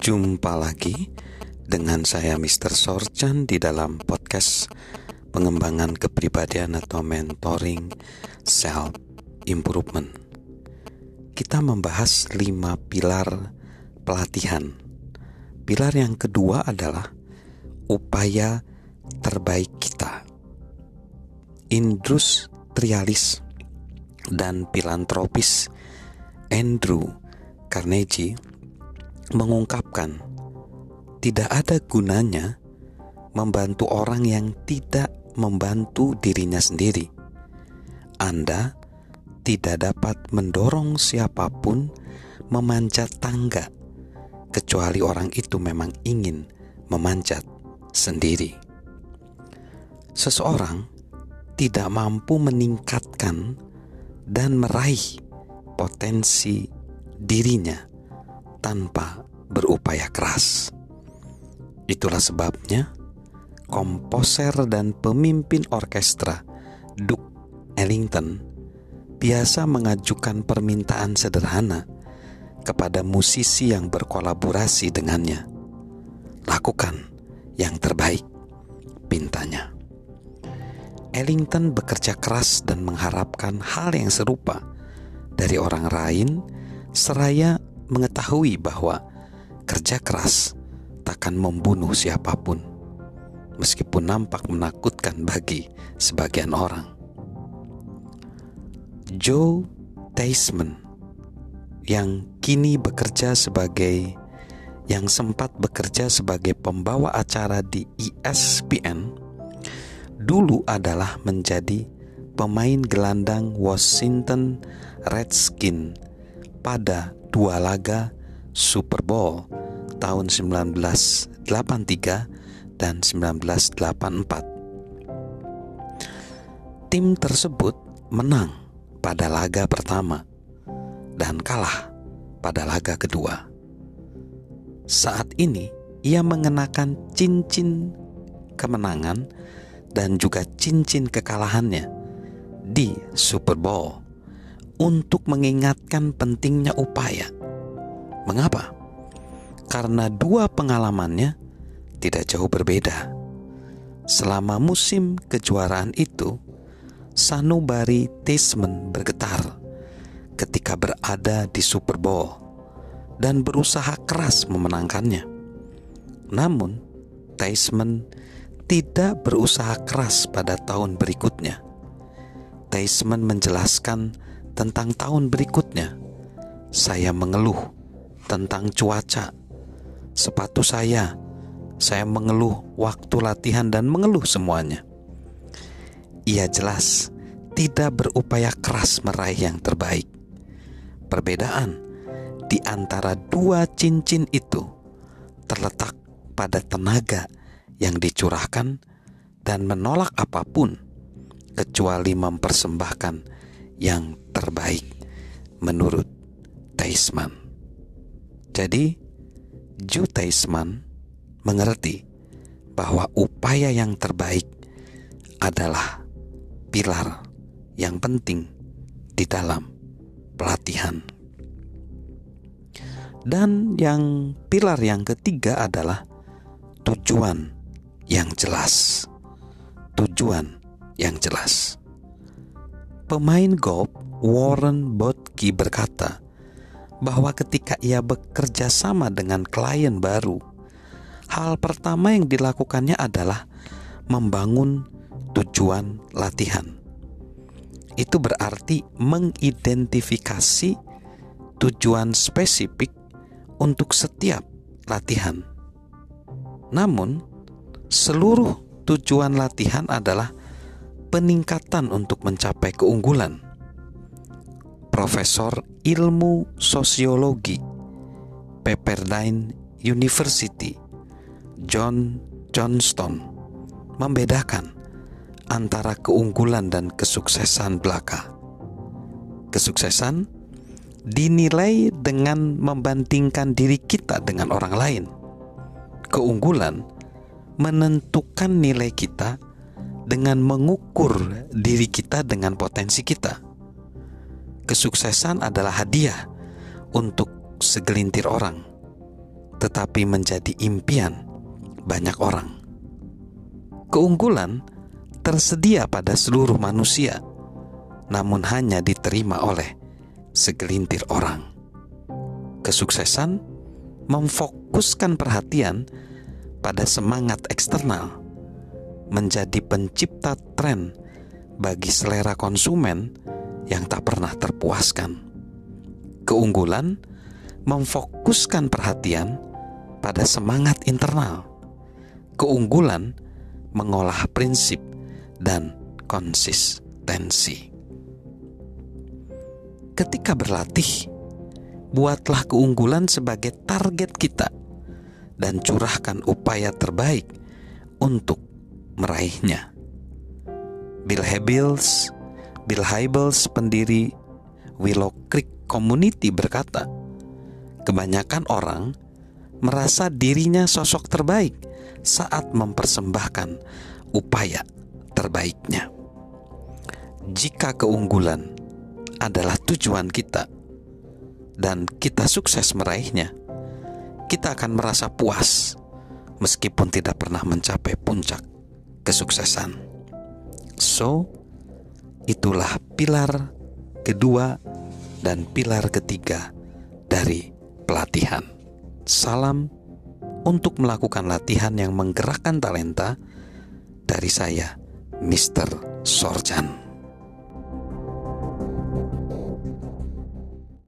Jumpa lagi dengan saya Mr. Sorchan di dalam podcast pengembangan kepribadian atau mentoring self improvement. Kita membahas lima pilar pelatihan. Pilar yang kedua adalah upaya terbaik kita. Industrialis dan filantropis Andrew Carnegie mengungkapkan tidak ada gunanya membantu orang yang tidak membantu dirinya sendiri. Anda tidak dapat mendorong siapa pun memanjat tangga kecuali orang itu memang ingin memanjat sendiri. Seseorang tidak mampu meningkatkan dan meraih potensi dirinya tanpa berupaya keras. Itulah sebabnya komposer dan pemimpin orkestra Duke Ellington biasa mengajukan permintaan sederhana kepada musisi yang berkolaborasi dengannya. Lakukan yang terbaik, pintanya. Ellington bekerja keras dan mengharapkan hal yang serupa dari orang lain seraya mengetahui bahwa kerja keras takkan membunuh siapa pun, meskipun nampak menakutkan bagi sebagian orang. Joe Theismann yang kini bekerja sebagai yang sempat bekerja sebagai pembawa acara di ESPN dulu adalah menjadi pemain gelandang Washington Redskins pada dua laga Super Bowl tahun 1983 dan 1984. Tim tersebut menang pada laga pertama dan kalah pada laga kedua. Saat ini ia mengenakan cincin kemenangan dan juga cincin kekalahannya di Super Bowl untuk mengingatkan pentingnya upaya. Mengapa? Karena dua pengalamannya tidak jauh berbeda. Selama musim kejuaraan itu, Sanubari Tasman bergetar ketika berada di Super Bowl dan berusaha keras memenangkannya. Namun, Tasman tidak berusaha keras pada tahun berikutnya. Tasman menjelaskan tentang tahun berikutnya. Saya mengeluh tentang cuaca, sepatu saya. Saya mengeluh waktu latihan dan mengeluh semuanya. Ia jelas tidak berupaya keras meraih yang terbaik. Perbedaan di antara dua cincin itu terletak pada tenaga yang dicurahkan dan menolak apa pun kecuali mempersembahkan yang terbaik menurut Taisman. Jadi, Ju Taisman mengerti bahwa upaya yang terbaik adalah pilar yang penting di dalam pelatihan. Dan yang pilar yang ketiga adalah tujuan yang jelas. Tujuan yang jelas. Pemain golf Warren Botke berkata bahwa ketika ia bekerja sama dengan klien baru, hal pertama yang dilakukannya adalah membangun tujuan latihan. Itu berarti mengidentifikasi tujuan spesifik untuk setiap latihan. Namun, seluruh tujuan latihan adalah peningkatan untuk mencapai keunggulan. Profesor Ilmu Sosiologi Pepperdine University John Johnston membedakan antara keunggulan dan kesuksesan belaka. Kesuksesan dinilai dengan membandingkan diri kita dengan orang lain. Keunggulan menentukan nilai kita dengan mengukur diri kita dengan potensi kita. Kesuksesan adalah hadiah untuk segelintir orang. tetapi menjadi impian banyak orang. Keunggulan tersedia pada seluruh manusia, namun hanya diterima oleh segelintir orang. Kesuksesan memfokuskan perhatian pada semangat eksternal, menjadi pencipta tren bagi selera konsumen yang tak pernah terpuaskan. Keunggulan memfokuskan perhatian pada semangat internal. Keunggulan mengolah prinsip dan konsistensi. Ketika berlatih, buatlah keunggulan sebagai target kita dan curahkan upaya terbaik untuk meraihnya. Bill Hybels, Bill Hybels pendiri Willow Creek Community berkata, kebanyakan orang merasa dirinya sosok terbaik saat mempersembahkan upaya terbaiknya. Jika keunggulan adalah tujuan kita dan kita sukses meraihnya, kita akan merasa puas meskipun tidak pernah mencapai puncak kesuksesan. So, itulah pilar kedua dan pilar ketiga dari pelatihan. Salam untuk melakukan latihan yang menggerakkan talenta dari saya, Mr. Sorjan.